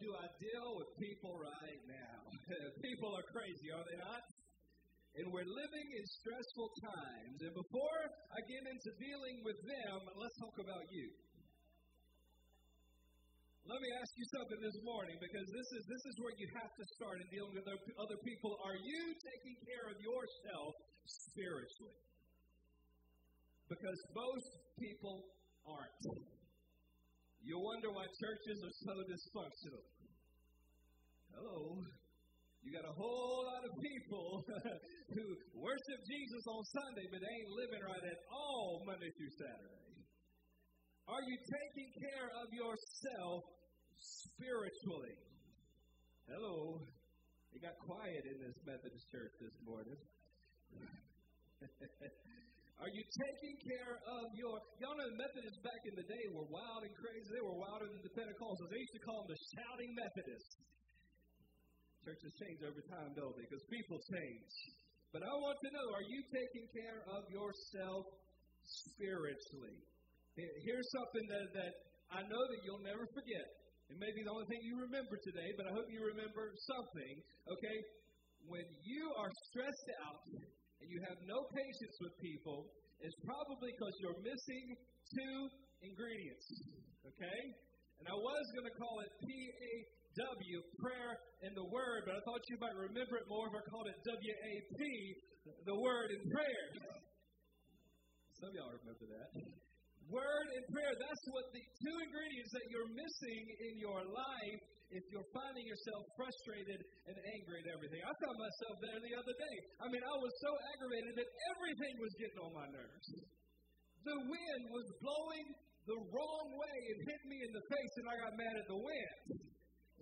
do I deal with people right now? people are crazy, are they not? And we're living in stressful times. And before I get into dealing with them, let's talk about you. Let me ask you something this morning because this is this is where you have to start in dealing with other people. Are you taking care of yourself spiritually? Because most people aren't. You wonder why churches are so dysfunctional. Hello. You got a whole lot of people who worship Jesus on Sunday, but they ain't living right at all Monday through Saturday. Are you taking care of yourself spiritually? Hello. It got quiet in this Methodist church this morning. Are you taking care of your. Y'all know Methodists back in the day were wild and crazy. They were wilder than the Pentecostals. They used to call them the shouting Methodists. Churches change over time, don't they? Because people change. But I want to know are you taking care of yourself spiritually? Here's something that, that I know that you'll never forget. It may be the only thing you remember today, but I hope you remember something, okay? When you are stressed out and you have no patience with people, it's probably because you're missing two ingredients. Okay? And I was going to call it P A W, prayer and the word, but I thought you might remember it more if I called it W A P, the word and prayer. Some of y'all remember that. Word and prayer, that's what the two ingredients that you're missing in your life if you're finding yourself frustrated and angry at everything. I found myself there the other day. I mean, I was so aggravated that everything was getting on my nerves. The wind was blowing the wrong way and hit me in the face, and I got mad at the wind.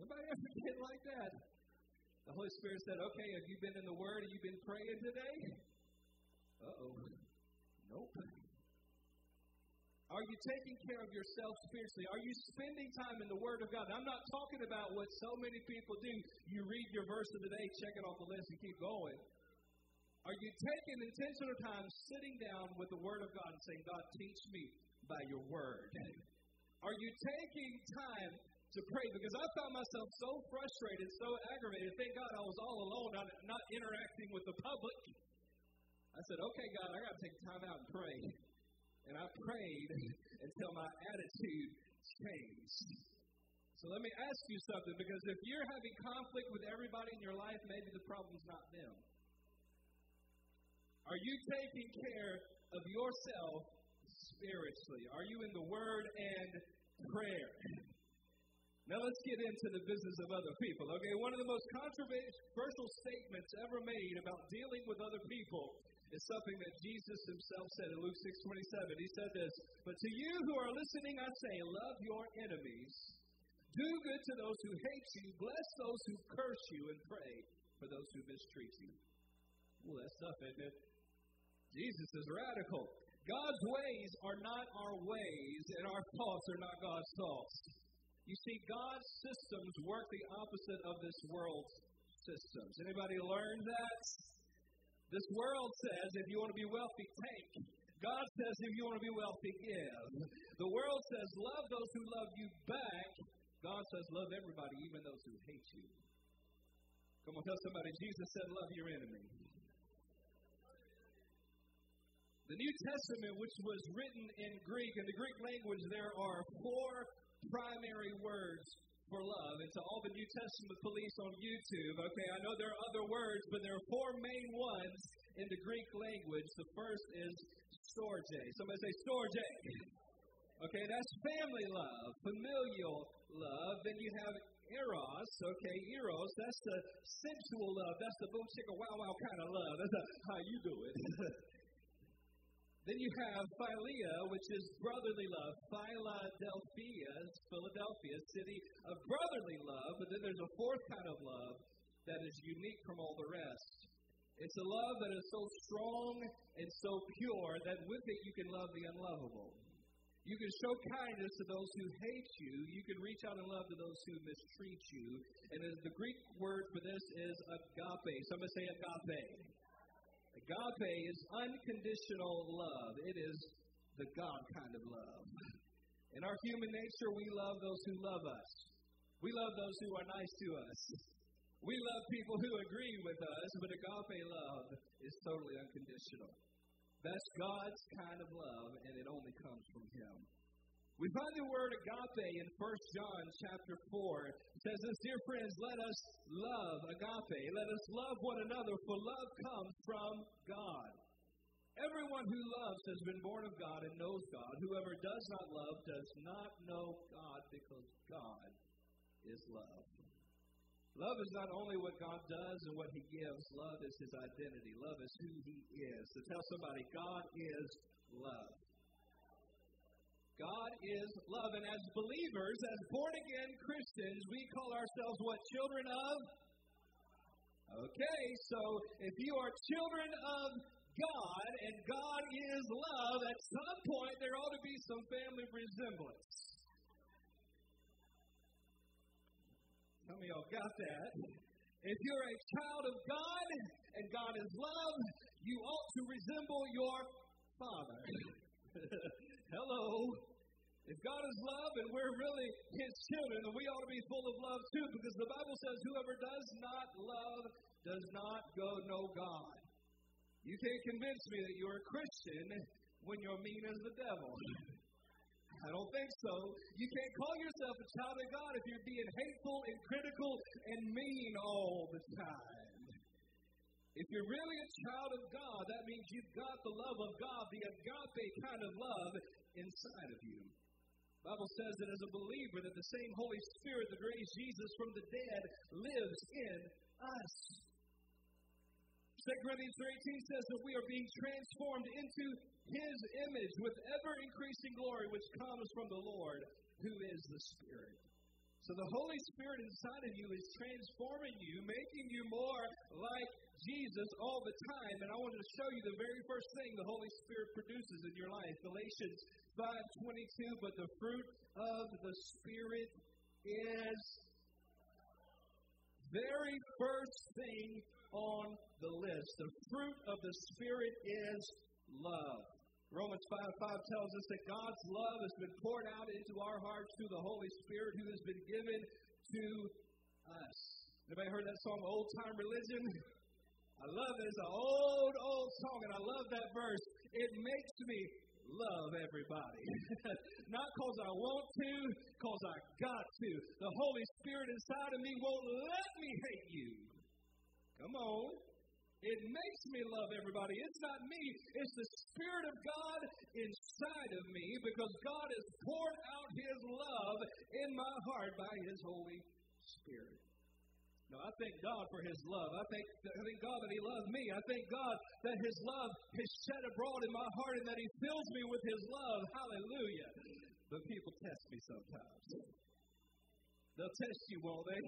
Anybody ever get like that? The Holy Spirit said, Okay, have you been in the Word? Have you been praying today? Uh oh. Nope. Are you taking care of yourself spiritually? Are you spending time in the Word of God? I'm not talking about what so many people do. You read your verse of the day, check it off the list, and keep going. Are you taking intentional time sitting down with the Word of God and saying, God, teach me by your Word? Are you taking time to pray? Because I found myself so frustrated, so aggravated. Thank God I was all alone, not, not interacting with the public. I said, okay, God, I got to take time out and pray. And I prayed until my attitude changed. So let me ask you something because if you're having conflict with everybody in your life, maybe the problem's not them. Are you taking care of yourself spiritually? Are you in the Word and prayer? Now let's get into the business of other people. Okay, one of the most controversial statements ever made about dealing with other people is something that Jesus himself said in Luke 6:27. He said this, "But to you who are listening, I say, love your enemies. Do good to those who hate you, bless those who curse you, and pray for those who mistreat you." Well, that's tough, isn't it? Jesus is radical. God's ways are not our ways, and our thoughts are not God's thoughts. You see, God's systems work the opposite of this world's systems. Anybody learn that? This world says if you want to be wealthy, take. God says if you want to be wealthy, give. The world says love those who love you back. God says love everybody, even those who hate you. Come on, tell somebody, Jesus said love your enemy. The New Testament, which was written in Greek, in the Greek language, there are four primary words for love. And to all the New Testament police on YouTube, okay, I know there are other words, but there are four main ones in the Greek language. The first is storge. Somebody say storge. Okay, that's family love, familial love. Then you have eros, okay, eros, that's the sensual love. That's the boom chicka wow wow kind of love. That's how you do it. Then you have Philia, which is brotherly love. Philadelphia, Philadelphia, city of brotherly love. But then there's a fourth kind of love that is unique from all the rest. It's a love that is so strong and so pure that with it you can love the unlovable. You can show kindness to those who hate you. You can reach out in love to those who mistreat you. And the Greek word for this is agape. Somebody say agape. Agape is unconditional love. It is the God kind of love. In our human nature, we love those who love us. We love those who are nice to us. We love people who agree with us, but agape love is totally unconditional. That's God's kind of love, and it only comes from Him. We find the word agape in 1 John chapter 4. It says this, Dear friends, let us love agape. Let us love one another, for love comes from God. Everyone who loves has been born of God and knows God. Whoever does not love does not know God because God is love. Love is not only what God does and what He gives, love is His identity. Love is who He is. So tell somebody, God is love. God is love. And as believers, as born again Christians, we call ourselves what? Children of? Okay, so if you are children of God and God is love, at some point there ought to be some family resemblance. Some of y'all got that. If you're a child of God and God is love, you ought to resemble your Father. Hello. If God is love and we're really His children, then we ought to be full of love too, because the Bible says whoever does not love does not go know God. You can't convince me that you're a Christian when you're mean as the devil. I don't think so. You can't call yourself a child of God if you're being hateful and critical and mean all the time. If you're really a child of God, that means you've got the love of God, the agape kind of love inside of you. The Bible says that as a believer, that the same Holy Spirit that raised Jesus from the dead lives in us. 2 Corinthians 3.18 says that we are being transformed into His image with ever increasing glory, which comes from the Lord, who is the Spirit. So the Holy Spirit inside of you is transforming you, making you more like Jesus all the time. And I wanted to show you the very first thing the Holy Spirit produces in your life. Galatians 5:22, but the fruit of the Spirit is very first thing on the list. The fruit of the Spirit is love. Romans 5 5 tells us that God's love has been poured out into our hearts through the Holy Spirit who has been given to us. Anybody heard that song, Old Time Religion? I love it. It's an old, old song, and I love that verse. It makes me love everybody. Not because I want to, because I got to. The Holy Spirit inside of me won't let me hate you. Come on. It makes me love everybody. It's not me, it's the Spirit of God inside of me because God has poured out His love in my heart by His Holy Spirit. No, I thank God for His love. I thank, I thank God that He loves me. I thank God that His love is shed abroad in my heart and that He fills me with His love. Hallelujah. But people test me sometimes. They'll test you, won't they?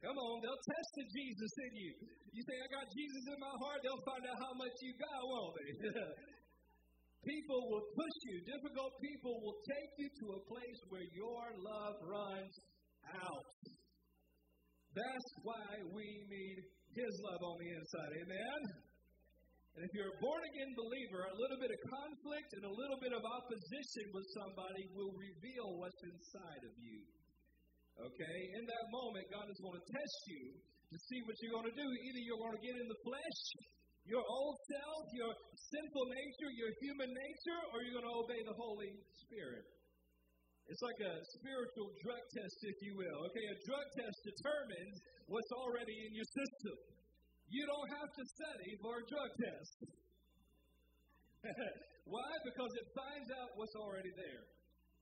Come on, they'll test the Jesus in you. You say, I got Jesus in my heart, they'll find out how much you got, won't they? people will push you. Difficult people will take you to a place where your love runs out. That's why we need His love on the inside. Amen? And if you're a born again believer, a little bit of conflict and a little bit of opposition with somebody will reveal what's inside of you. Okay? In that moment, God is going to test you to see what you're going to do. Either you're going to get in the flesh, your old self, your sinful nature, your human nature, or you're going to obey the Holy Spirit. It's like a spiritual drug test, if you will. Okay, a drug test determines what's already in your system. You don't have to study for a drug test. Why? Because it finds out what's already there.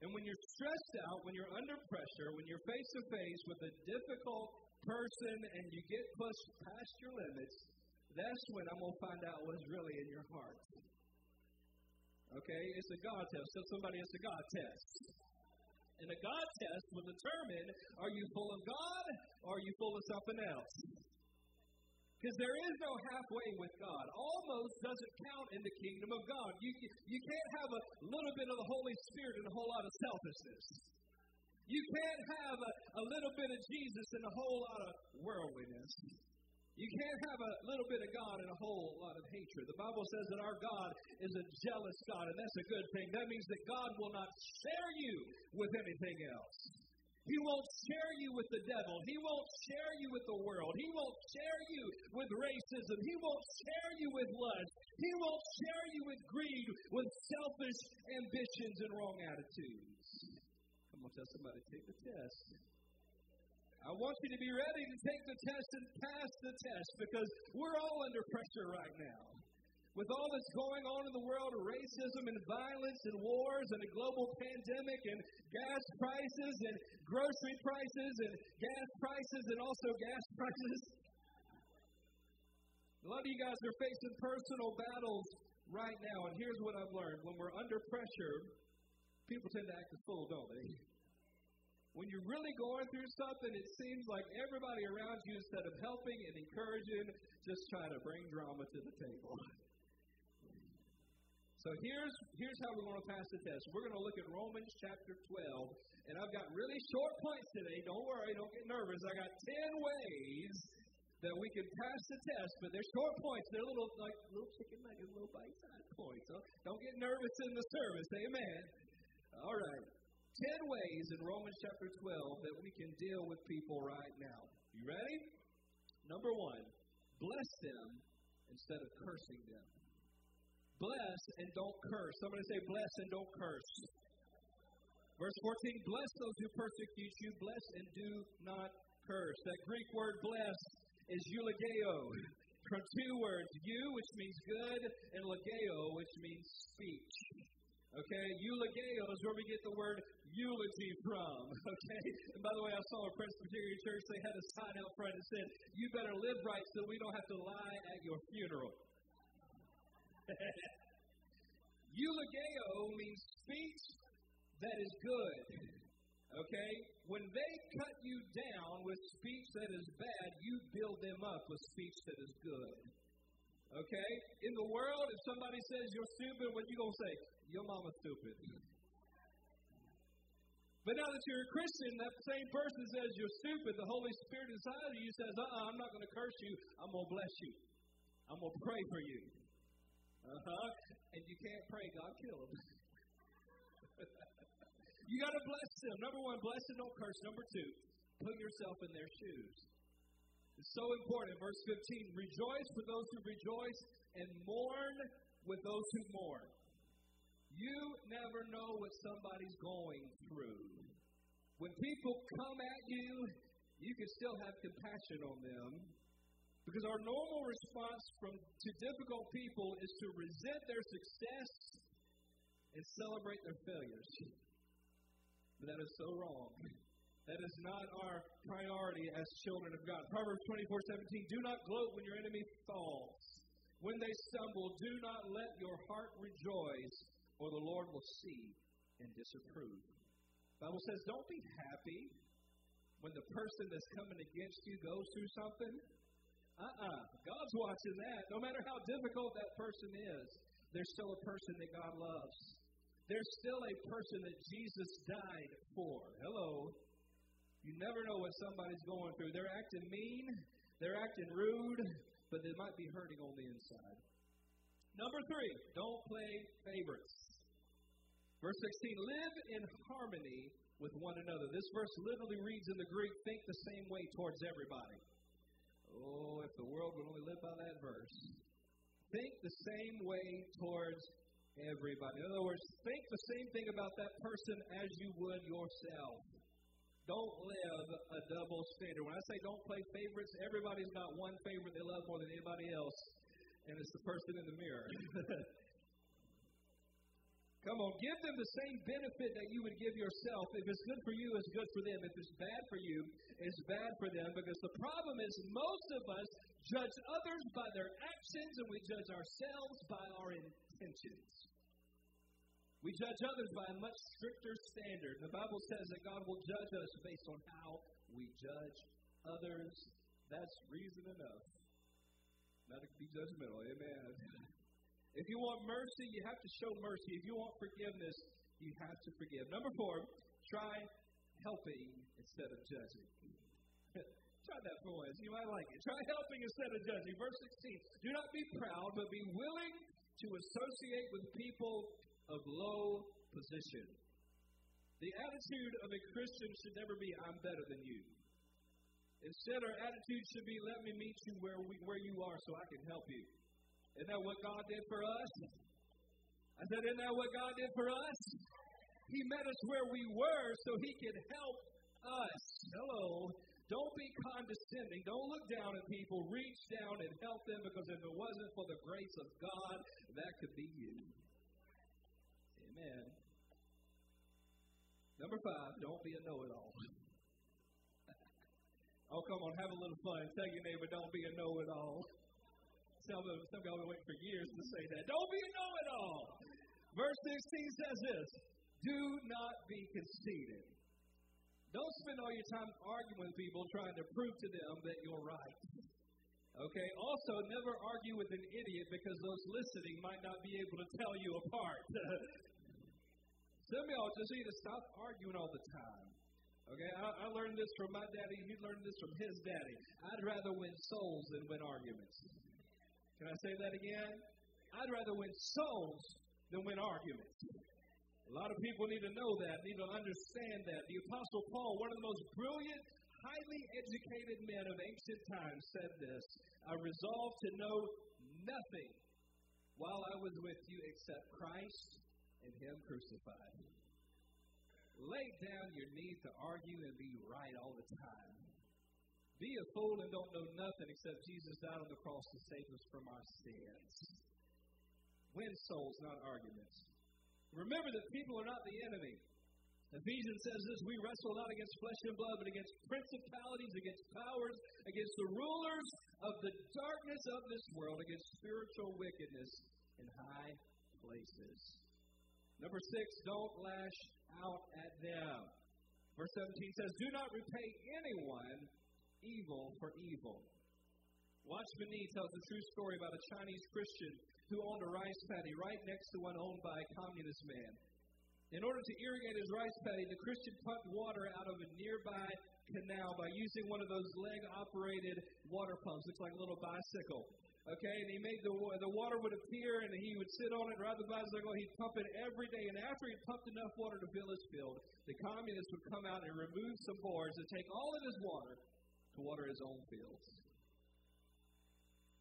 And when you're stressed out, when you're under pressure, when you're face to face with a difficult person and you get pushed past your limits, that's when I'm going to find out what's really in your heart. Okay? It's a God test. Tell somebody it's a God test. And a God test will determine are you full of God or are you full of something else? Because there is no halfway with God. Almost doesn't count in the kingdom of God. You, you can't have a little bit of the Holy Spirit and a whole lot of selfishness. You can't have a, a little bit of Jesus and a whole lot of worldliness. You can't have a little bit of God and a whole lot of hatred. The Bible says that our God is a jealous God, and that's a good thing. That means that God will not share you with anything else. He won't share you with the devil. He won't share you with the world. He won't share you with racism. He won't share you with lust. He won't share you with greed, with selfish ambitions and wrong attitudes. Come on, tell somebody, take the test. I want you to be ready to take the test and pass the test because we're all under pressure right now with all that's going on in the world racism and violence and wars and a global pandemic and gas prices and grocery prices and gas prices and also gas prices. A lot of you guys are facing personal battles right now, and here's what I've learned. When we're under pressure, people tend to act a fool, don't they? When you're really going through something, it seems like everybody around you, instead of helping and encouraging, just try to bring drama to the table. So here's, here's how we're going to pass the test. We're going to look at Romans chapter 12. And I've got really short points today. Don't worry, don't get nervous. I got 10 ways that we can pass the test, but they're short points. They're little, like little chicken nuggets, little bite-sized points. So don't get nervous in the service. Amen. All right. 10 ways in Romans chapter 12 that we can deal with people right now. You ready? Number one, bless them instead of cursing them. Bless and don't curse. Somebody say, bless and don't curse. Verse 14, bless those who persecute you, bless and do not curse. That Greek word bless is eulogeo, from two words, eu, which means good, and logeo, which means speech. Okay, eulogeo is where we get the word eulogy from. Okay, and by the way, I saw a Presbyterian church, they had a sign out front that said, You better live right so we don't have to lie at your funeral. Eulogeo means speech that is good. Okay? When they cut you down with speech that is bad, you build them up with speech that is good. Okay? In the world, if somebody says you're stupid, what are you going to say? Your mama's stupid. But now that you're a Christian, that same person says you're stupid. The Holy Spirit inside of you says, uh uh-uh, I'm not going to curse you. I'm going to bless you. I'm going to pray for you. Uh-huh. And you can't pray, God kill them. you got to bless them. Number one, bless and don't curse. Number two, put yourself in their shoes. It's so important. Verse 15 Rejoice with those who rejoice and mourn with those who mourn. You never know what somebody's going through. When people come at you, you can still have compassion on them because our normal response from, to difficult people is to resent their success and celebrate their failures. But that is so wrong. That is not our priority as children of God. Proverbs 24 17 Do not gloat when your enemy falls. When they stumble, do not let your heart rejoice, or the Lord will see and disapprove. The Bible says, Don't be happy when the person that's coming against you goes through something. Uh-uh. God's watching that. No matter how difficult that person is, there's still a person that God loves. There's still a person that Jesus died for. Hello. You never know what somebody's going through. They're acting mean, they're acting rude, but they might be hurting on the inside. Number three, don't play favorites. Verse 16, live in harmony with one another. This verse literally reads in the Greek, think the same way towards everybody. Oh, if the world would only live by that verse. Think the same way towards everybody. In other words, think the same thing about that person as you would yourself. Don't live a double standard. When I say don't play favorites, everybody's got one favorite they love more than anybody else, and it's the person in the mirror. Come on, give them the same benefit that you would give yourself. If it's good for you, it's good for them. If it's bad for you, it's bad for them. Because the problem is, most of us judge others by their actions and we judge ourselves by our intentions. We judge others by a much stricter standard. The Bible says that God will judge us based on how we judge others. That's reason enough not to be judgmental. Amen. If you want mercy, you have to show mercy. If you want forgiveness, you have to forgive. Number four, try helping instead of judging. try that for once. You might like it. Try helping instead of judging. Verse 16 Do not be proud, but be willing to associate with people of low position. The attitude of a Christian should never be, I'm better than you. Instead, our attitude should be, let me meet you where, we, where you are so I can help you. Isn't that what God did for us? I said, Isn't that what God did for us? He met us where we were so He could help us. Hello. Don't be condescending. Don't look down at people. Reach down and help them because if it wasn't for the grace of God, that could be you. Amen. Number five, don't be a know it all. oh, come on, have a little fun. Tell your neighbor, don't be a know it all. Some of some y'all been waiting for years to say that. Don't be a know it all. Verse 16 says this Do not be conceited. Don't spend all your time arguing with people trying to prove to them that you're right. Okay? Also, never argue with an idiot because those listening might not be able to tell you apart. Some of y'all just need to stop arguing all the time. Okay, I, I learned this from my daddy. He learned this from his daddy. I'd rather win souls than win arguments. Can I say that again? I'd rather win souls than win arguments. A lot of people need to know that, need to understand that. The Apostle Paul, one of the most brilliant, highly educated men of ancient times, said this I resolved to know nothing while I was with you except Christ and Him crucified. Lay down your need to argue and be right all the time. Be a fool and don't know nothing except Jesus died on the cross to save us from our sins. Win souls, not arguments. Remember that people are not the enemy. Ephesians says this we wrestle not against flesh and blood, but against principalities, against powers, against the rulers of the darkness of this world, against spiritual wickedness in high places. Number six, don't lash out at them. Verse 17 says, Do not repay anyone evil for evil. Watchman Nee tells a true story about a Chinese Christian who owned a rice paddy right next to one owned by a communist man. In order to irrigate his rice paddy, the Christian pumped water out of a nearby canal by using one of those leg operated water pumps. Looks like a little bicycle. Okay, and he made the the water would appear, and he would sit on it, ride the bicycle. He'd pump it every day, and after he pumped enough water to fill his field, the communists would come out and remove some bores and take all of his water to water his own fields.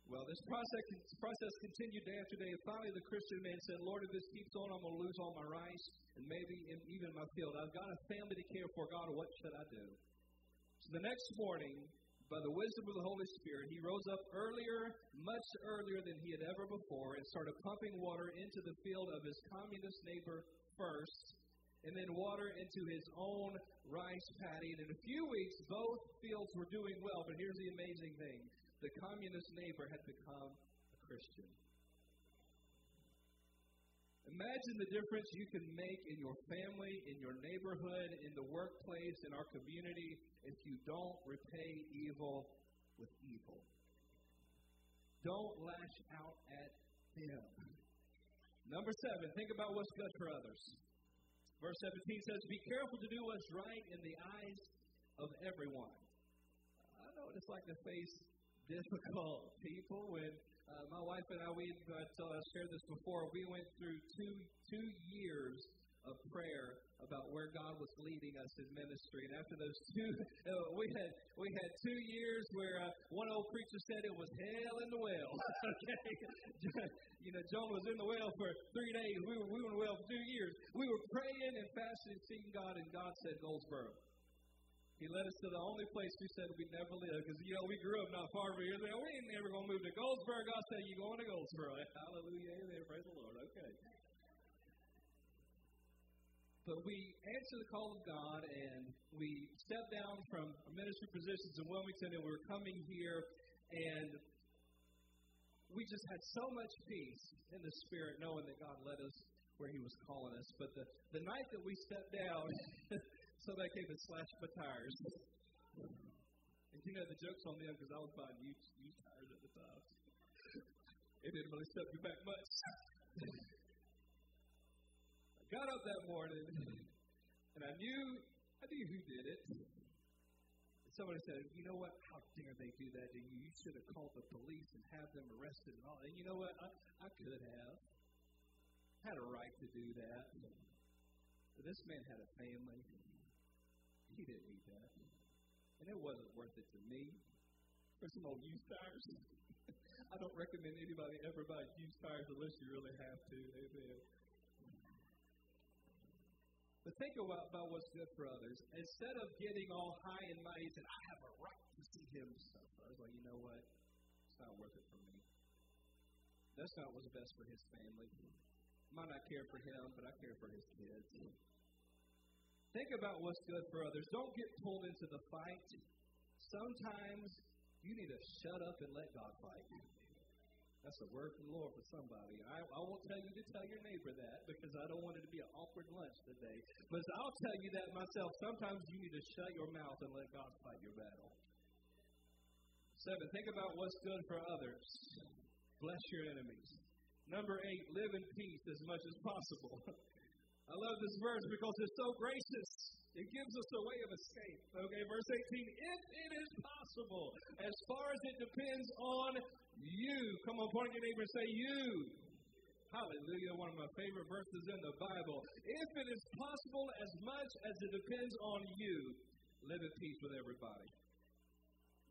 Well, this process process continued day after day. And finally, the Christian man said, "Lord, if this keeps on, I'm going to lose all my rice and maybe even my field. I've got a family to care for. God, what should I do?" So the next morning, by the wisdom of the Holy Spirit, he rose up earlier, much earlier than he had ever before, and started pumping water into the field of his communist neighbor first, and then water into his own rice paddy. And in a few weeks, both fields were doing well. But here's the amazing thing the communist neighbor had become a Christian. Imagine the difference you can make in your family, in your neighborhood, in the workplace, in our community if you don't repay evil with evil. Don't lash out at them. Number seven, think about what's good for others. Verse 17 says, Be careful to do what's right in the eyes of everyone. I know what it's like to face difficult people when uh, my wife and I, we uh, I shared this before. We went through two two years of prayer about where God was leading us in ministry. And after those two, uh, we had we had two years where uh, one old preacher said it was hell in the well. okay, you know, John was in the well for three days. We were we were in the well for two years. We were praying and fasting seeking God, and God said, Goldsboro. He led us to the only place we said we'd never live because, you know, we grew up not far from here. We ain't never going to move to Goldsboro. God said, you going to Goldsboro. Hallelujah. Amen. Praise the Lord. Okay. But we answered the call of God and we stepped down from ministry positions in Wilmington and we were coming here and we just had so much peace in the spirit knowing that God led us where He was calling us. But the, the night that we stepped down, somebody came and slashed my tires. And you know, the joke's on them because I was buying used, used tires at the time. it didn't really set me back much. I got up that morning and I knew I knew who did it. And somebody said, you know what? How dare they do that to you? You should have called the police and have them arrested and all. And you know what? I, I could have. Had a right to do that. But this man had a family. He didn't need that. And it wasn't worth it to me. For some old used tires. I don't recommend anybody ever buy used tires unless you really have to. Amen. But think about, about what's good for others. Instead of getting all high and mighty, said, I have a right to see him suffer. I was like, you know what? It's not worth it for me. That's not what's best for his family. I might not care for him, but I care for his kids. Think about what's good for others. Don't get pulled into the fight. Sometimes you need to shut up and let God fight. You. That's a word from the Lord for somebody. I, I won't tell you to tell your neighbor that because I don't want it to be an awkward lunch today. But I'll tell you that myself. Sometimes you need to shut your mouth and let God fight your battle. Seven, think about what's good for others. Bless your enemies. Number eight, live in peace as much as possible. I love this verse because it's so gracious. It gives us a way of escape. Okay, verse 18. If it is possible, as far as it depends on you. Come on, point your neighbor and say, You. Hallelujah, one of my favorite verses in the Bible. If it is possible, as much as it depends on you, live at peace with everybody.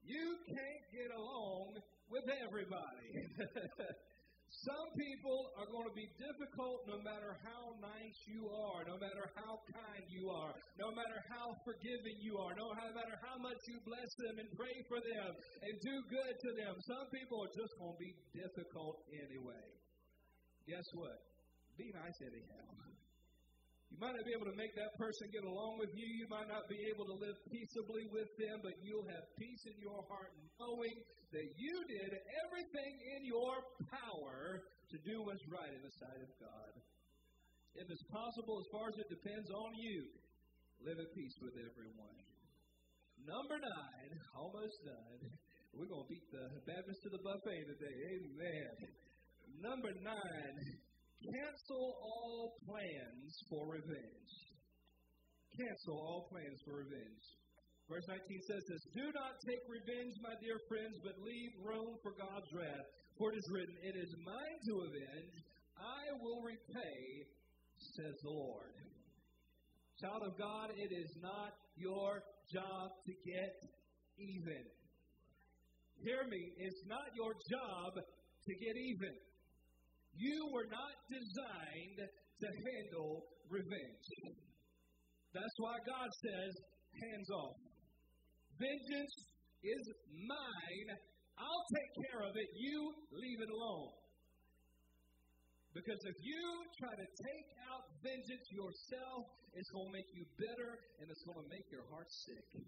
You can't get along with everybody. Some people are going to be difficult no matter how nice you are, no matter how kind you are, no matter how forgiving you are, no matter how much you bless them and pray for them and do good to them. Some people are just going to be difficult anyway. Guess what? Be nice anyhow. You might not be able to make that person get along with you. You might not be able to live peaceably with them, but you'll have peace in your heart knowing that you did everything in your power to do what's right in the sight of God. If it's possible, as far as it depends on you, live at peace with everyone. Number nine, almost done. We're going to beat the Baptist to the buffet today. Amen. Number nine, Cancel all plans for revenge. Cancel all plans for revenge. Verse 19 says this Do not take revenge, my dear friends, but leave room for God's wrath. For it is written, It is mine to avenge, I will repay, says the Lord. Child of God, it is not your job to get even. Hear me, it's not your job to get even. You were not designed to handle revenge. That's why God says, hands off. Vengeance is mine. I'll take care of it. You leave it alone. Because if you try to take out vengeance yourself, it's going to make you bitter and it's going to make your heart sick.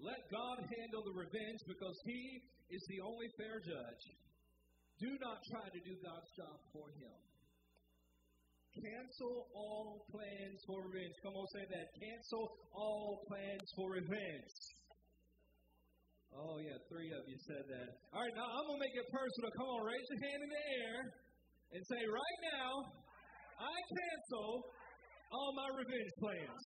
Let God handle the revenge because He is the only fair judge. Do not try to do God's job for him. Cancel all plans for revenge. Come on, say that. Cancel all plans for revenge. Oh, yeah, three of you said that. All right, now I'm going to make it personal. Come on, raise your hand in the air and say, right now, I cancel all my revenge plans.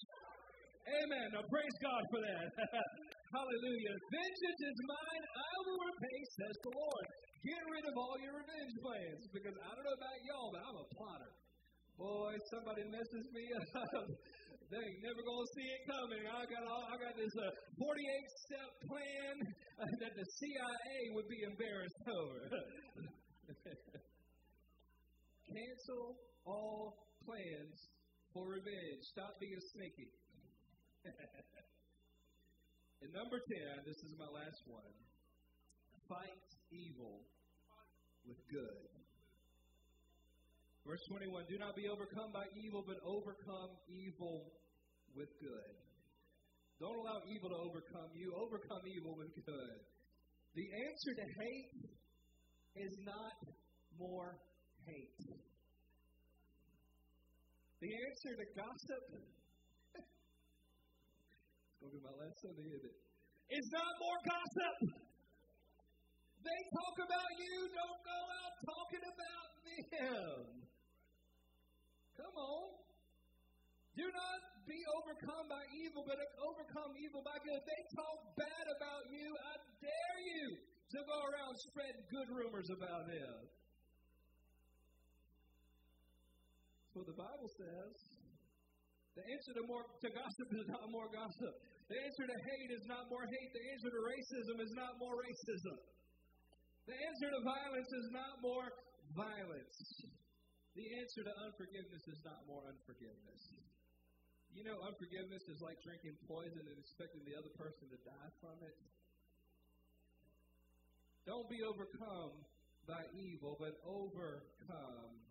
Amen. Now, praise God for that. Hallelujah. Vengeance is mine. I will repay, says the Lord. Get rid of all your revenge plans because I don't know about y'all, but I'm a plotter. Boy, somebody messes me up. they ain't never gonna see it coming. I got all, I got this uh, 48 step plan uh, that the CIA would be embarrassed over. Cancel all plans for revenge. Stop being sneaky. and number 10, this is my last one. Fight evil with good. Verse 21 Do not be overcome by evil, but overcome evil with good. Don't allow evil to overcome you, overcome evil with good. The answer to hate is not more hate. The answer to gossip it's going to be my last Sunday, isn't it? It's not more gossip. They talk about you, don't go out talking about them. Come on. Do not be overcome by evil, but overcome evil by good. They talk bad about you. I dare you to go around spreading good rumors about them. What the Bible says. The answer to more to gossip is not more gossip. The answer to hate is not more hate. The answer to racism is not more racism. The answer to violence is not more violence. The answer to unforgiveness is not more unforgiveness. You know, unforgiveness is like drinking poison and expecting the other person to die from it. Don't be overcome by evil, but overcome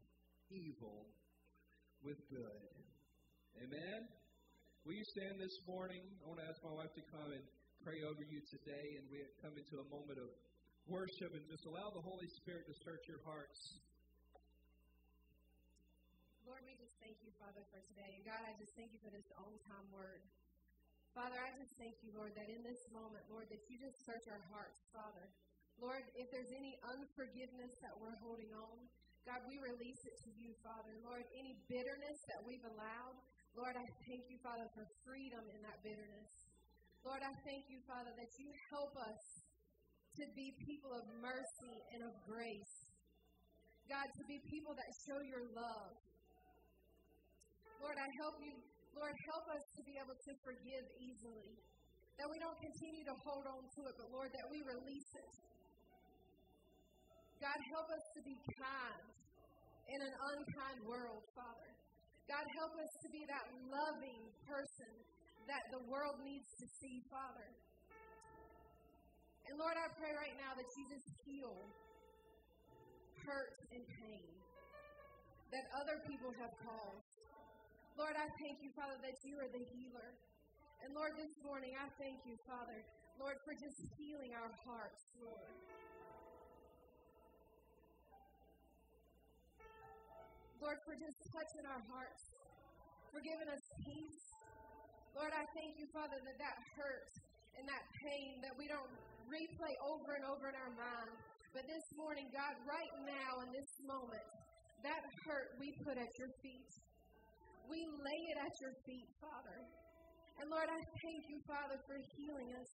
evil with good. Amen? Will you stand this morning? I want to ask my wife to come and pray over you today, and we have come into a moment of worship and just allow the Holy Spirit to search your hearts. Lord, we just thank you, Father, for today. And God, I just thank you for this on time word. Father, I just thank you, Lord, that in this moment, Lord, that you just search our hearts, Father. Lord, if there's any unforgiveness that we're holding on, God, we release it to you, Father. Lord, any bitterness that we've allowed, Lord, I thank you, Father, for freedom in that bitterness. Lord, I thank you, Father, that you help us to be people of mercy and of grace. God, to be people that show your love. Lord, I help you, Lord, help us to be able to forgive easily. That we don't continue to hold on to it, but Lord, that we release it. God, help us to be kind in an unkind world, Father. God, help us to be that loving person that the world needs to see, Father. And Lord, I pray right now that you just heal hurt and pain that other people have caused. Lord, I thank you, Father, that you are the healer. And Lord, this morning I thank you, Father, Lord, for just healing our hearts, Lord. Lord, for just touching our hearts, for giving us peace. Lord, I thank you, Father, that that hurt and that pain that we don't replay over and over in our mind. But this morning, God, right now in this moment, that hurt we put at your feet. We lay it at your feet, Father. And Lord, I thank you, Father, for healing us.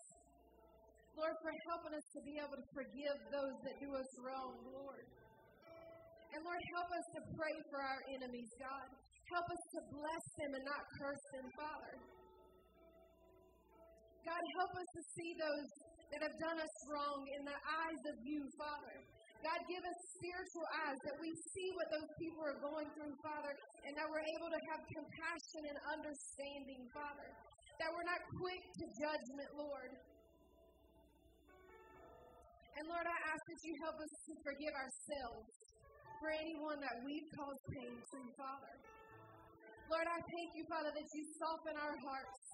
Lord, for helping us to be able to forgive those that do us wrong, Lord. And Lord, help us to pray for our enemies, God. Help us to bless them and not curse them, Father. God, help us to see those that have done us wrong in the eyes of you, Father. God, give us spiritual eyes that we see what those people are going through, Father, and that we're able to have compassion and understanding, Father. That we're not quick to judgment, Lord. And Lord, I ask that you help us to forgive ourselves for anyone that we've caused pain to, Father. Lord, I thank you, Father, that you soften our hearts.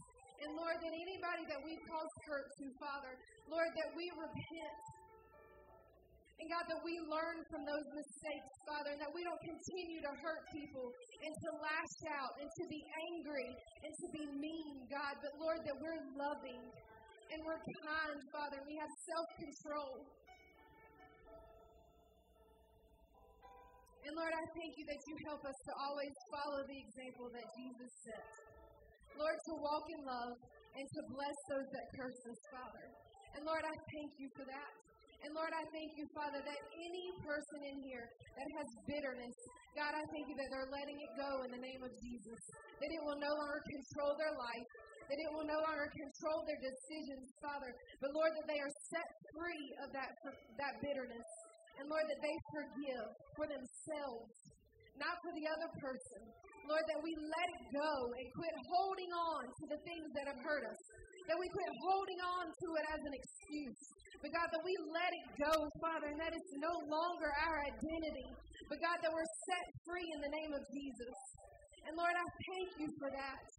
And Lord, that anybody that we've caused hurt to, Father, Lord, that we repent. And God, that we learn from those mistakes, Father, and that we don't continue to hurt people and to lash out and to be angry and to be mean, God, but Lord, that we're loving and we're kind, Father, and we have self control. And Lord, I thank you that you help us to always follow the example that Jesus set. Lord, to walk in love and to bless those that curse us, Father. And Lord, I thank you for that. And Lord, I thank you, Father, that any person in here that has bitterness, God, I thank you that they're letting it go in the name of Jesus. That it will no longer control their life, that it will no longer control their decisions, Father. But Lord, that they are set free of that, that bitterness. And Lord, that they forgive for themselves, not for the other person. Lord, that we let it go and quit holding on to the things that have hurt us. That we quit holding on to it as an excuse. But God, that we let it go, Father, and that it's no longer our identity. But God, that we're set free in the name of Jesus. And Lord, I thank you for that.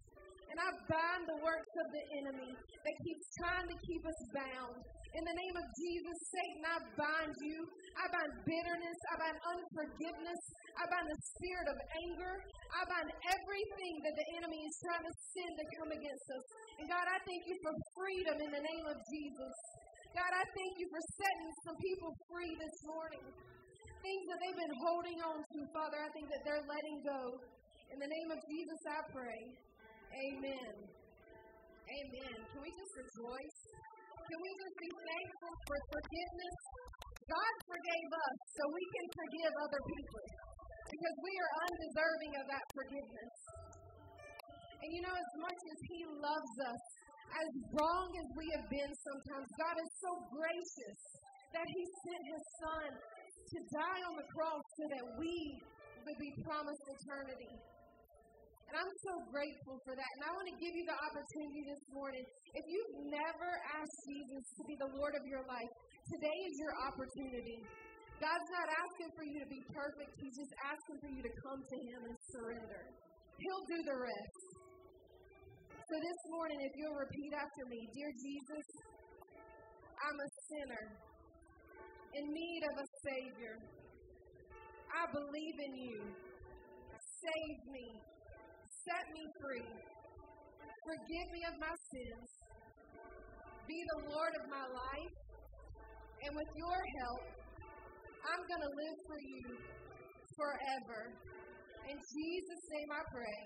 And I bind the works of the enemy that keeps trying to keep us bound. In the name of Jesus, Satan, I bind you. I bind bitterness. I bind unforgiveness. I bind the spirit of anger. I bind everything that the enemy is trying to send to come against us. And God, I thank you for freedom in the name of Jesus. God, I thank you for setting some people free this morning. Things that they've been holding on to, Father, I think that they're letting go. In the name of Jesus, I pray. Amen. Amen. Can we just rejoice? Can we just be thankful for forgiveness? God forgave us so we can forgive other people because we are undeserving of that forgiveness. And you know, as much as He loves us, as wrong as we have been sometimes, God is so gracious that He sent His Son to die on the cross so that we would be promised eternity. And I'm so grateful for that. And I want to give you the opportunity this morning. If you've never asked Jesus to be the Lord of your life, today is your opportunity. God's not asking for you to be perfect, He's just asking for you to come to Him and surrender. He'll do the rest. So this morning, if you'll repeat after me Dear Jesus, I'm a sinner in need of a Savior. I believe in you. Save me. Set me free. Forgive me of my sins. Be the Lord of my life. And with your help, I'm going to live for you forever. In Jesus' name I pray.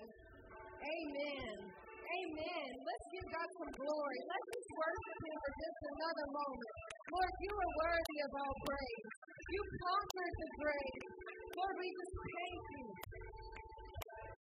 Amen. Amen. Let's give God some glory. Let's just worship Him for just another moment. Lord, you are worthy of all praise. You conquered the grave. Lord, we just thank you.